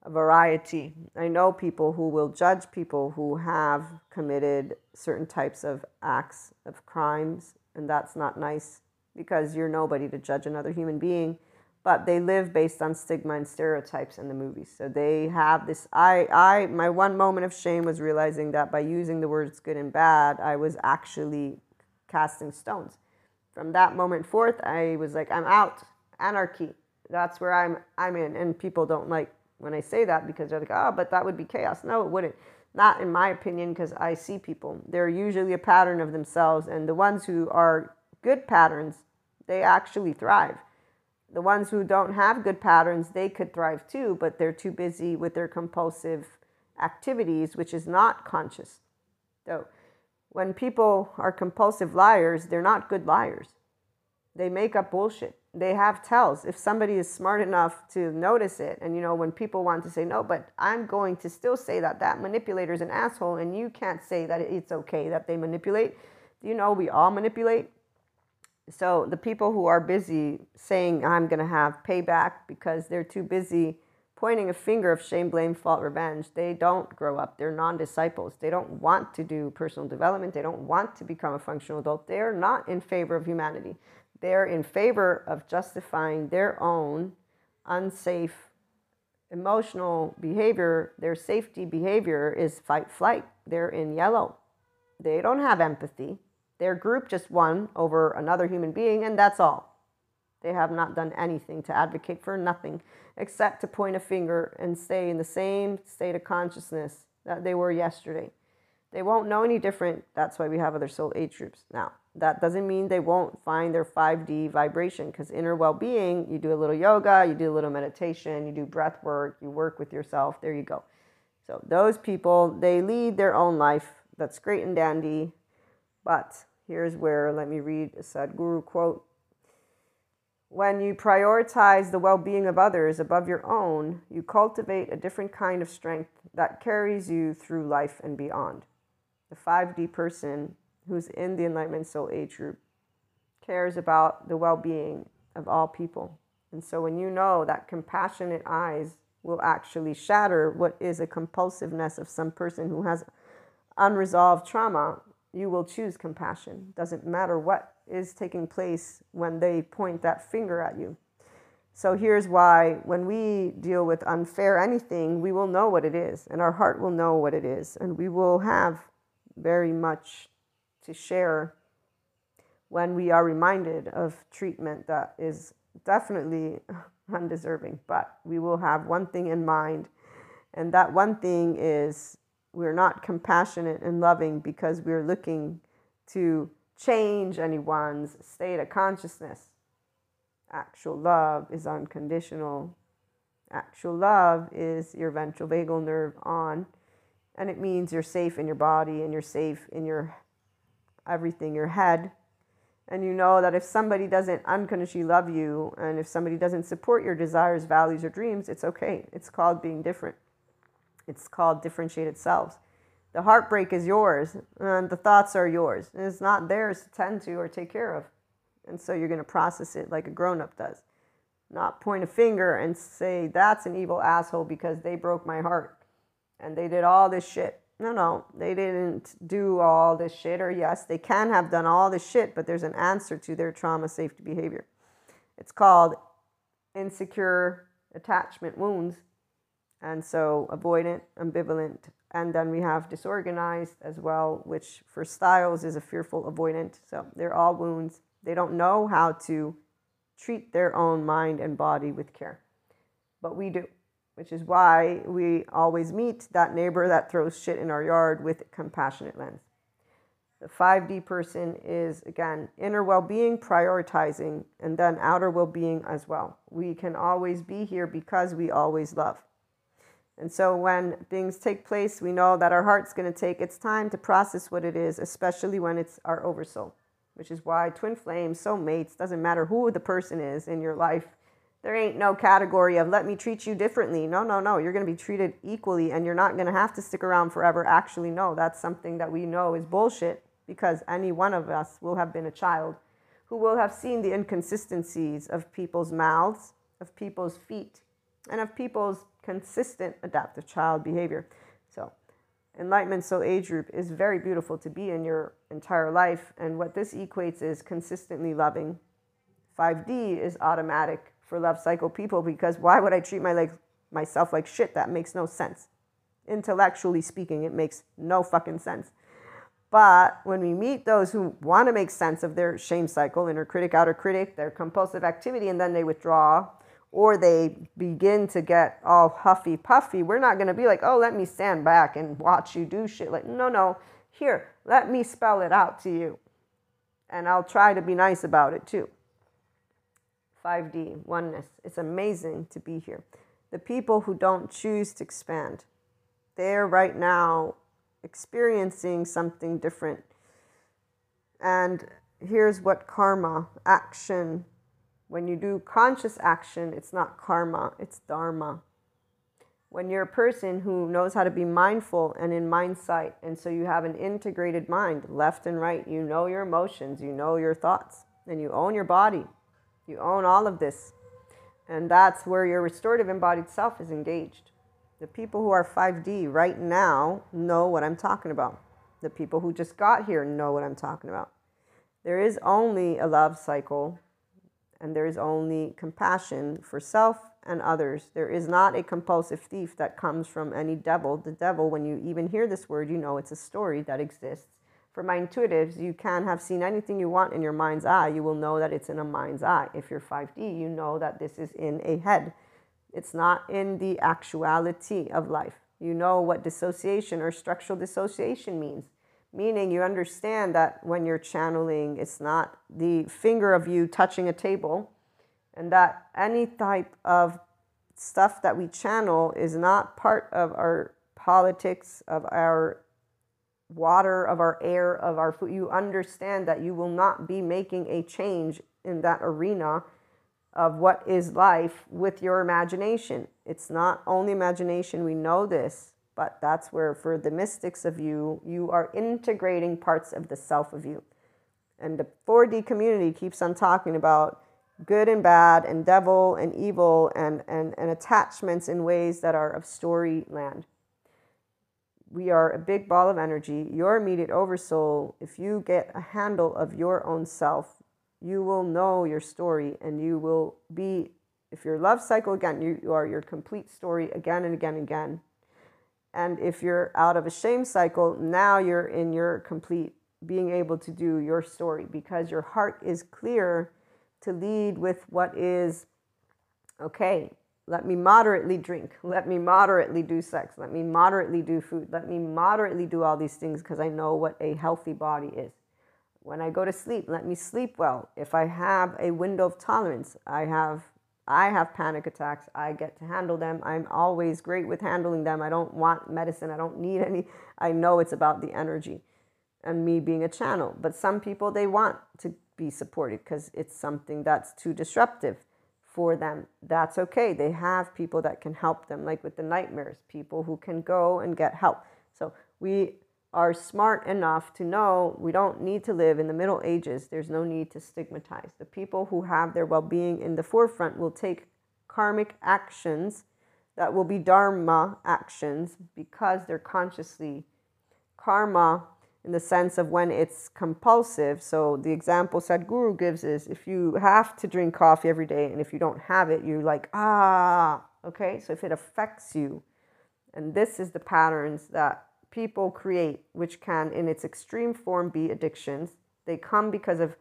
variety. I know people who will judge people who have committed certain types of acts of crimes, and that's not nice because you're nobody to judge another human being. But they live based on stigma and stereotypes in the movies. So they have this. I, I, my one moment of shame was realizing that by using the words good and bad, I was actually casting stones. From that moment forth, I was like, I'm out. Anarchy. That's where I'm. I'm in, and people don't like when I say that because they're like, oh, but that would be chaos. No, it wouldn't. Not in my opinion, because I see people. They're usually a pattern of themselves, and the ones who are good patterns, they actually thrive. The ones who don't have good patterns, they could thrive too, but they're too busy with their compulsive activities, which is not conscious. So When people are compulsive liars, they're not good liars. They make up bullshit. They have tells. If somebody is smart enough to notice it, and you know, when people want to say, no, but I'm going to still say that that manipulator is an asshole, and you can't say that it's okay that they manipulate. You know, we all manipulate. So the people who are busy saying, I'm going to have payback because they're too busy pointing a finger of shame, blame, fault, revenge. They don't grow up. They're non disciples. They don't want to do personal development. They don't want to become a functional adult. They're not in favor of humanity. They're in favor of justifying their own unsafe emotional behavior. Their safety behavior is fight flight. They're in yellow. They don't have empathy. Their group just won over another human being, and that's all. They have not done anything to advocate for nothing except to point a finger and stay in the same state of consciousness that they were yesterday. They won't know any different. That's why we have other soul age groups. Now, that doesn't mean they won't find their 5D vibration because inner well being, you do a little yoga, you do a little meditation, you do breath work, you work with yourself. There you go. So, those people, they lead their own life. That's great and dandy. But here's where, let me read a Sadhguru quote when you prioritize the well being of others above your own, you cultivate a different kind of strength that carries you through life and beyond. The 5D person who's in the Enlightenment Soul Age group cares about the well being of all people. And so when you know that compassionate eyes will actually shatter what is a compulsiveness of some person who has unresolved trauma, you will choose compassion. Doesn't matter what is taking place when they point that finger at you. So here's why when we deal with unfair anything, we will know what it is, and our heart will know what it is, and we will have very much to share when we are reminded of treatment that is definitely [laughs] undeserving. But we will have one thing in mind, and that one thing is we're not compassionate and loving because we're looking to change anyone's state of consciousness. Actual love is unconditional. Actual love is your ventral vagal nerve on, and it means you're safe in your body and you're safe in your everything, your head. And you know that if somebody doesn't unconditionally love you and if somebody doesn't support your desires, values, or dreams, it's okay. It's called being different. It's called differentiated selves. The heartbreak is yours, and the thoughts are yours. And it's not theirs to tend to or take care of. And so you're going to process it like a grown up does. Not point a finger and say, that's an evil asshole because they broke my heart and they did all this shit. No, no, they didn't do all this shit. Or, yes, they can have done all this shit, but there's an answer to their trauma safety behavior. It's called insecure attachment wounds. And so, avoidant, ambivalent, and then we have disorganized as well, which for styles is a fearful avoidant. So they're all wounds. They don't know how to treat their own mind and body with care. But we do, which is why we always meet that neighbor that throws shit in our yard with compassionate lens. The 5D person is, again, inner well being, prioritizing, and then outer well being as well. We can always be here because we always love. And so when things take place, we know that our heart's going to take its time to process what it is, especially when it's our oversoul, which is why twin flames, soulmates, doesn't matter who the person is in your life. There ain't no category of let me treat you differently. No, no, no. You're going to be treated equally and you're not going to have to stick around forever. Actually, no, that's something that we know is bullshit because any one of us will have been a child who will have seen the inconsistencies of people's mouths, of people's feet, and of people's consistent adaptive child behavior. So, Enlightenment Soul Age Group is very beautiful to be in your entire life. And what this equates is consistently loving. 5D is automatic for love cycle people because why would I treat my like myself like shit? That makes no sense. Intellectually speaking, it makes no fucking sense. But when we meet those who want to make sense of their shame cycle, inner critic, outer critic, their compulsive activity, and then they withdraw or they begin to get all huffy puffy, we're not going to be like, oh, let me stand back and watch you do shit. Like, no, no, here, let me spell it out to you. And I'll try to be nice about it too. 5D, oneness. It's amazing to be here. The people who don't choose to expand, they're right now experiencing something different And here's what karma, action, when you do conscious action, it's not karma, it's dharma. When you're a person who knows how to be mindful and in mind sight, and so you have an integrated mind, left and right, you know your emotions, you know your thoughts, and you own your body. You own all of this. And that's where your restorative embodied self is engaged. The people who are 5D right now know what I'm talking about. The people who just got here know what I'm talking about. There is only a love cycle and there is only compassion for self and others. There is not a compulsive thief that comes from any devil. The devil, when you even hear this word, you know it's a story that exists. For my intuitives, you can have seen anything you want in your mind's eye. You will know that it's in a mind's eye. If you're 5D, you know that this is in a head. It's not in the actuality of life. You know what dissociation or structural dissociation means meaning you understand that when you're channeling, it's not the finger of you touching a table, and that any type of stuff that we channel is not part of our politics, of our water, of our air, of our food. You understand that you will not be making a change in that arena of what is life with your imagination. It's not only imagination, we know this but that's where, for the mystics of you, you are integrating parts of the self of you. And the 4D community keeps on talking about good and bad, and devil and evil, and, and, and attachments in ways that are of story land. We are a big ball of energy. Your immediate oversoul, if you get a handle of your own self, you will know your story and you will be, if your love cycle again, you, you are your complete story again and again and again and if you're out of a shame cycle, now you're in your complete being able to do your story because your heart is clear to lead with what is okay. Let me moderately drink. Let me moderately do sex. Let me moderately do food. Let me moderately do all these things because I know what a healthy body is. When I go to sleep, let me sleep well. If I have a window of tolerance, I have I have panic attacks. I get to handle them. I'm always great with handling them. I don't want medicine. I don't need any. I know it's about the energy and me being a channel. But some people, they want to be supported because it's something that's too disruptive for them. That's okay. They have people that can help them, like with the nightmares, people who can go and get help. So we are smart enough to know we don't need to live in the Middle Ages. There's no need to stigmatize. The people who have their well being in the forefront will take karmic actions that will be dharma actions because they're consciously karma in the sense of when it's compulsive. So the example Sadhguru gives is if you have to drink coffee every day and if you don't have it, you're like, ah, okay. So if it affects you, and this is the patterns that people create, which can, in its extreme form, be addictions. They come because of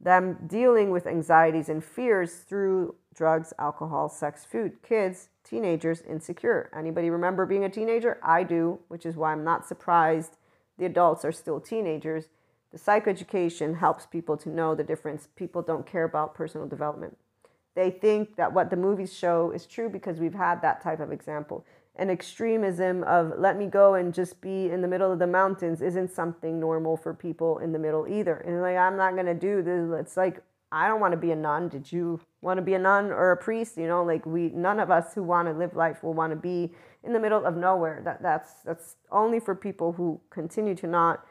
them dealing with anxieties and fears through drugs, alcohol, sex, food. Kids, teenagers, insecure. Anybody remember being a teenager? I do, which is why I'm not surprised the adults are still teenagers. The psychoeducation helps people to know the difference. People don't care about personal development. They think that what the movies show is true because we've had that type of example an extremism of let me go and just be in the middle of the mountains isn't something normal for people in the middle either. And like, I'm not going to do this. It's like, I don't want to be a nun. Did you want to be a nun or a priest? You know, like we, none of us who want to live life will want to be in the middle of nowhere. That, that's, that's only for people who continue to not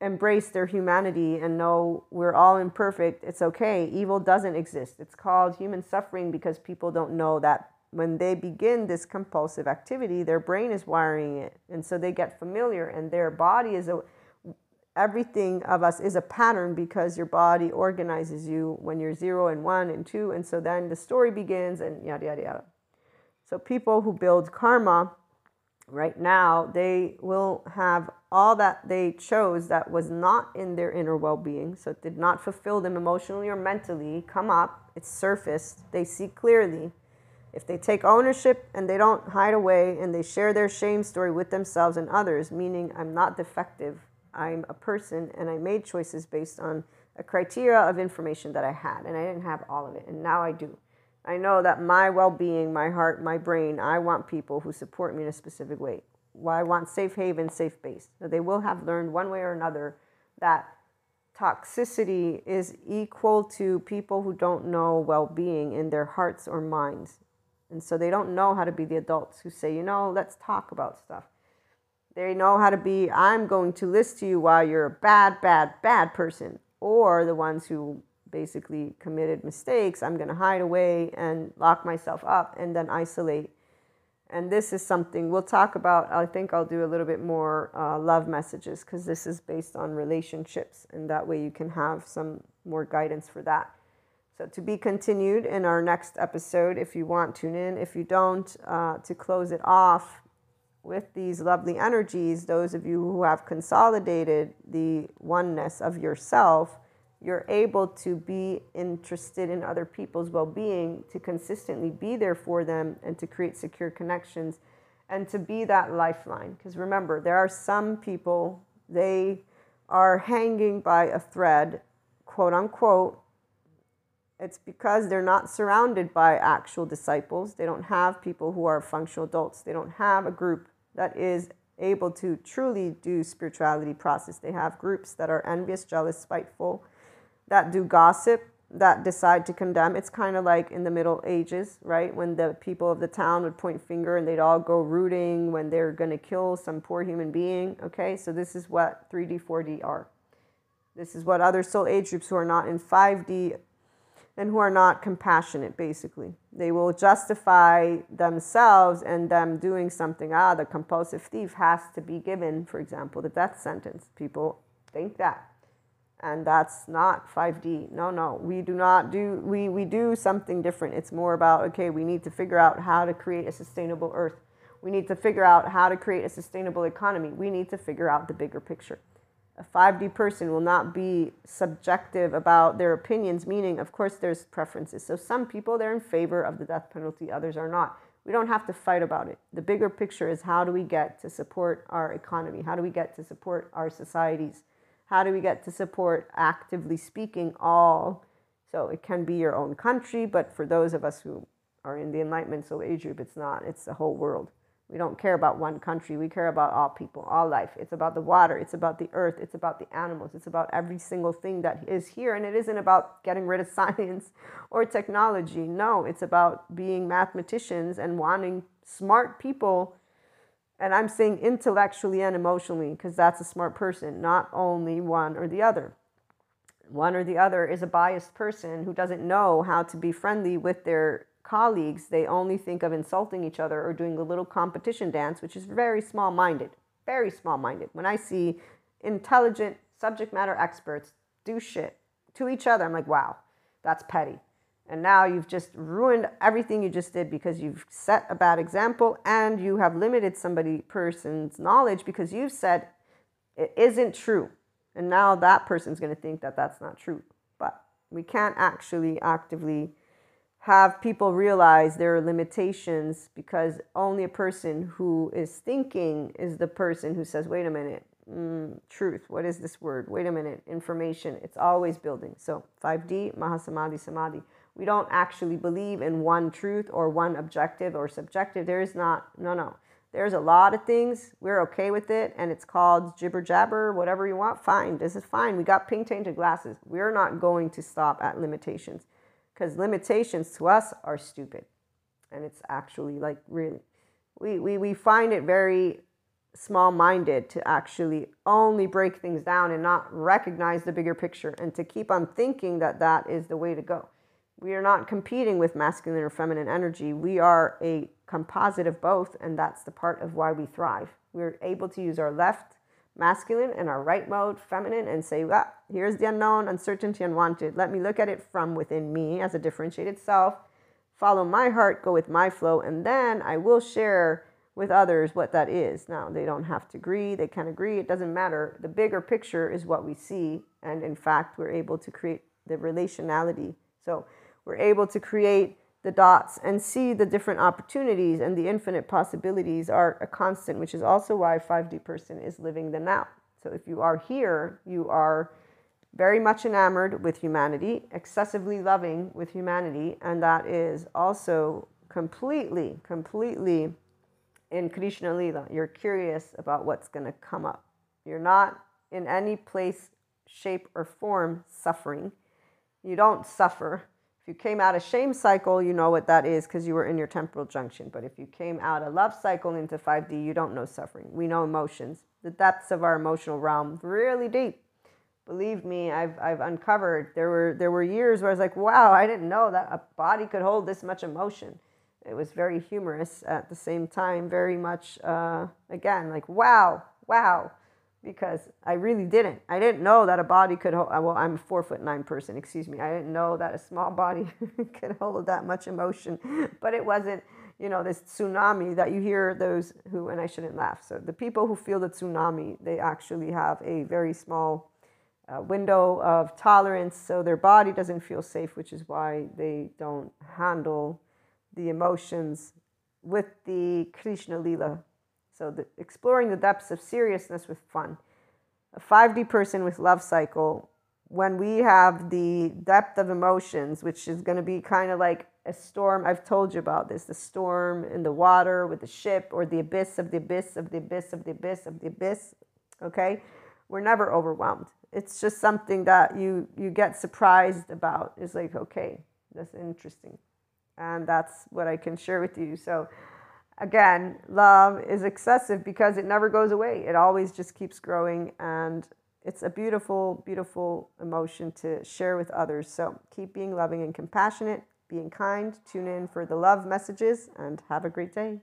embrace their humanity and know we're all imperfect. It's okay. Evil doesn't exist. It's called human suffering because people don't know that when they begin this compulsive activity, their brain is wiring it. And so they get familiar, and their body is a everything of us is a pattern because your body organizes you when you're zero and one and two. And so then the story begins, and yada, yada, yada. So people who build karma right now, they will have all that they chose that was not in their inner well being. So it did not fulfill them emotionally or mentally come up, it's surfaced, they see clearly if they take ownership and they don't hide away and they share their shame story with themselves and others, meaning I'm not defective, I'm a person and I made choices based on a criteria of information that I had and I didn't have all of it and now I do. I know that my well being, my heart, my brain, I want people who support me in a specific way. Well, I want safe haven, safe base. So they will have learned one way or another that toxicity is equal to people who don't know well being in their hearts or minds. And so they don't know how to be the adults who say, you know, let's talk about stuff. They know how to be, I'm going to list to you why you're a bad, bad, bad person. Or the ones who basically committed mistakes, I'm going to hide away and lock myself up and then isolate. And this is something we'll talk about. I think I'll do a little bit more uh, love messages because this is based on relationships. And that way you can have some more guidance for that. So, to be continued in our next episode. If you want, tune in. If you don't, uh, to close it off with these lovely energies, those of you who have consolidated the oneness of yourself, you're able to be interested in other people's well being, to consistently be there for them, and to create secure connections and to be that lifeline. Because remember, there are some people, they are hanging by a thread, quote unquote, it's because they're not surrounded by actual disciples. They don't have people who are functional adults. They don't have a group that is able to truly do spirituality process. They have groups that are envious, jealous, spiteful, that do gossip, that decide to condemn. It's kind of like in the Middle Ages, right? When the people of the town would point finger and they'd all go rooting when they're going to kill some poor human being. Okay, so this is what 3D, 4D are. This is what other soul age groups who are not in 5D and who are not compassionate, basically. They will justify themselves and them doing something. Ah, the compulsive thief has to be given, for example, the death sentence. People think that. And that's not 5D. No, no. We do not do, we, we do something different. It's more about, okay, we need to figure out how to create a sustainable earth. We need to figure out how to create a sustainable economy. We need to figure out the bigger picture a 5D person will not be subjective about their opinions, meaning, of course, there's preferences. So some people, they're in favor of the death penalty, others are not. We don't have to fight about it. The bigger picture is how do we get to support our economy? How do we get to support our societies? How do we get to support, actively speaking, all? So it can be your own country, but for those of us who are in the Enlightenment Soul Age group, it's not, it's the whole world. We don't care about one country. We care about all people, all life. It's about the water. It's about the earth. It's about the animals. It's about every single thing that is here. And it isn't about getting rid of [laughs] science or technology. No, it's about being mathematicians and wanting smart people. And I'm saying intellectually and emotionally because that's a smart person, not only one or the other. One or the other is a biased person who doesn't know how to be friendly with their colleagues, they only think of insulting each other or doing a little competition dance, which is very small minded. Very small minded. When I see intelligent subject matter experts do shit to each other, I'm like, wow, that's petty. And now you've just ruined everything you just did because you've set a bad example and you have limited somebody person's knowledge because you've said it isn't true. And now that person's going to think that that's not true. But we can't actually actively have people realize their limitations because only a person who is thinking is the person who says, wait a minute, mm, truth, what is this word? Wait a minute, information. It's always building. So 5D, Mahasamadhi, Samadhi. We don't actually believe in one truth or one objective or subjective. There is not, no, no. There's a lot of things. We're okay with it, and it's called jibber jabber, whatever you want. Fine. This is fine. We got pink tainted glasses. We're not going to stop at limitations because limitations to us are stupid. And it's actually like really, we, we, we find it very small minded to actually only break things down and not recognize the bigger picture and to keep on thinking that that is the way to go. We are not competing with masculine or feminine energy. We are a composite of both, and that's the part of why we thrive. We're able to use our left masculine and our right mode, feminine, and say, ah, here's the unknown, uncertainty, unwanted. Let me look at it from within me as a differentiated self, follow my heart, go with my flow, and then I will share with others what that is. Now, they don't have to agree, they can agree, it doesn't matter. The bigger picture is what we see, and in fact, we're able to create the relationality. So, we're able to create the dots and see the different opportunities and the infinite possibilities are a constant, which is also why 5D person is living the now. So if you are here, you are very much enamored with humanity, excessively loving with humanity, and that is also completely, completely in Krishna Lila. You're curious about what's going to come up. You're not in any place shape, or form suffering. You don't suffer. You came out of shame cycle, you know what that is because you were in your temporal junction. But if you came out of love cycle into 5D, you don't know suffering. We know emotions. The depths of our emotional realm really deep. Believe me, I've, I've uncovered. There were there were years where I was like, wow, I didn't know that a body could hold this much emotion. It was very humorous at the same time, very much uh, again like wow, wow because I really didn't. I didn't know that a body could hold. Well, I'm a four foot nine person. Excuse me. I didn't know that a small body [laughs] could hold that much emotion. But it wasn't, you know, this tsunami that you hear those who. And I shouldn't laugh. So the people who feel the tsunami, they actually have a very small uh, window of tolerance. So their body doesn't feel safe, which is why they don't handle the emotions with the Krishna Lila so the, exploring the depths of seriousness with fun. A 5D person with love cycle, when we have the depth of emotions, which is going to be kind of like a storm. I've told you about this the storm in the water with the ship, or the abyss of the abyss of the abyss of the abyss of the abyss. Okay? We're never overwhelmed. It's just something that you, you get surprised about. It's like, okay, that's interesting. And that's what I can share with you. So, again, love is excessive because it never goes away. It always just keeps growing. And it's a beautiful, beautiful emotion to share with others. So keep being loving and compassionate, being kind. Tune in for the love messages and have a great day.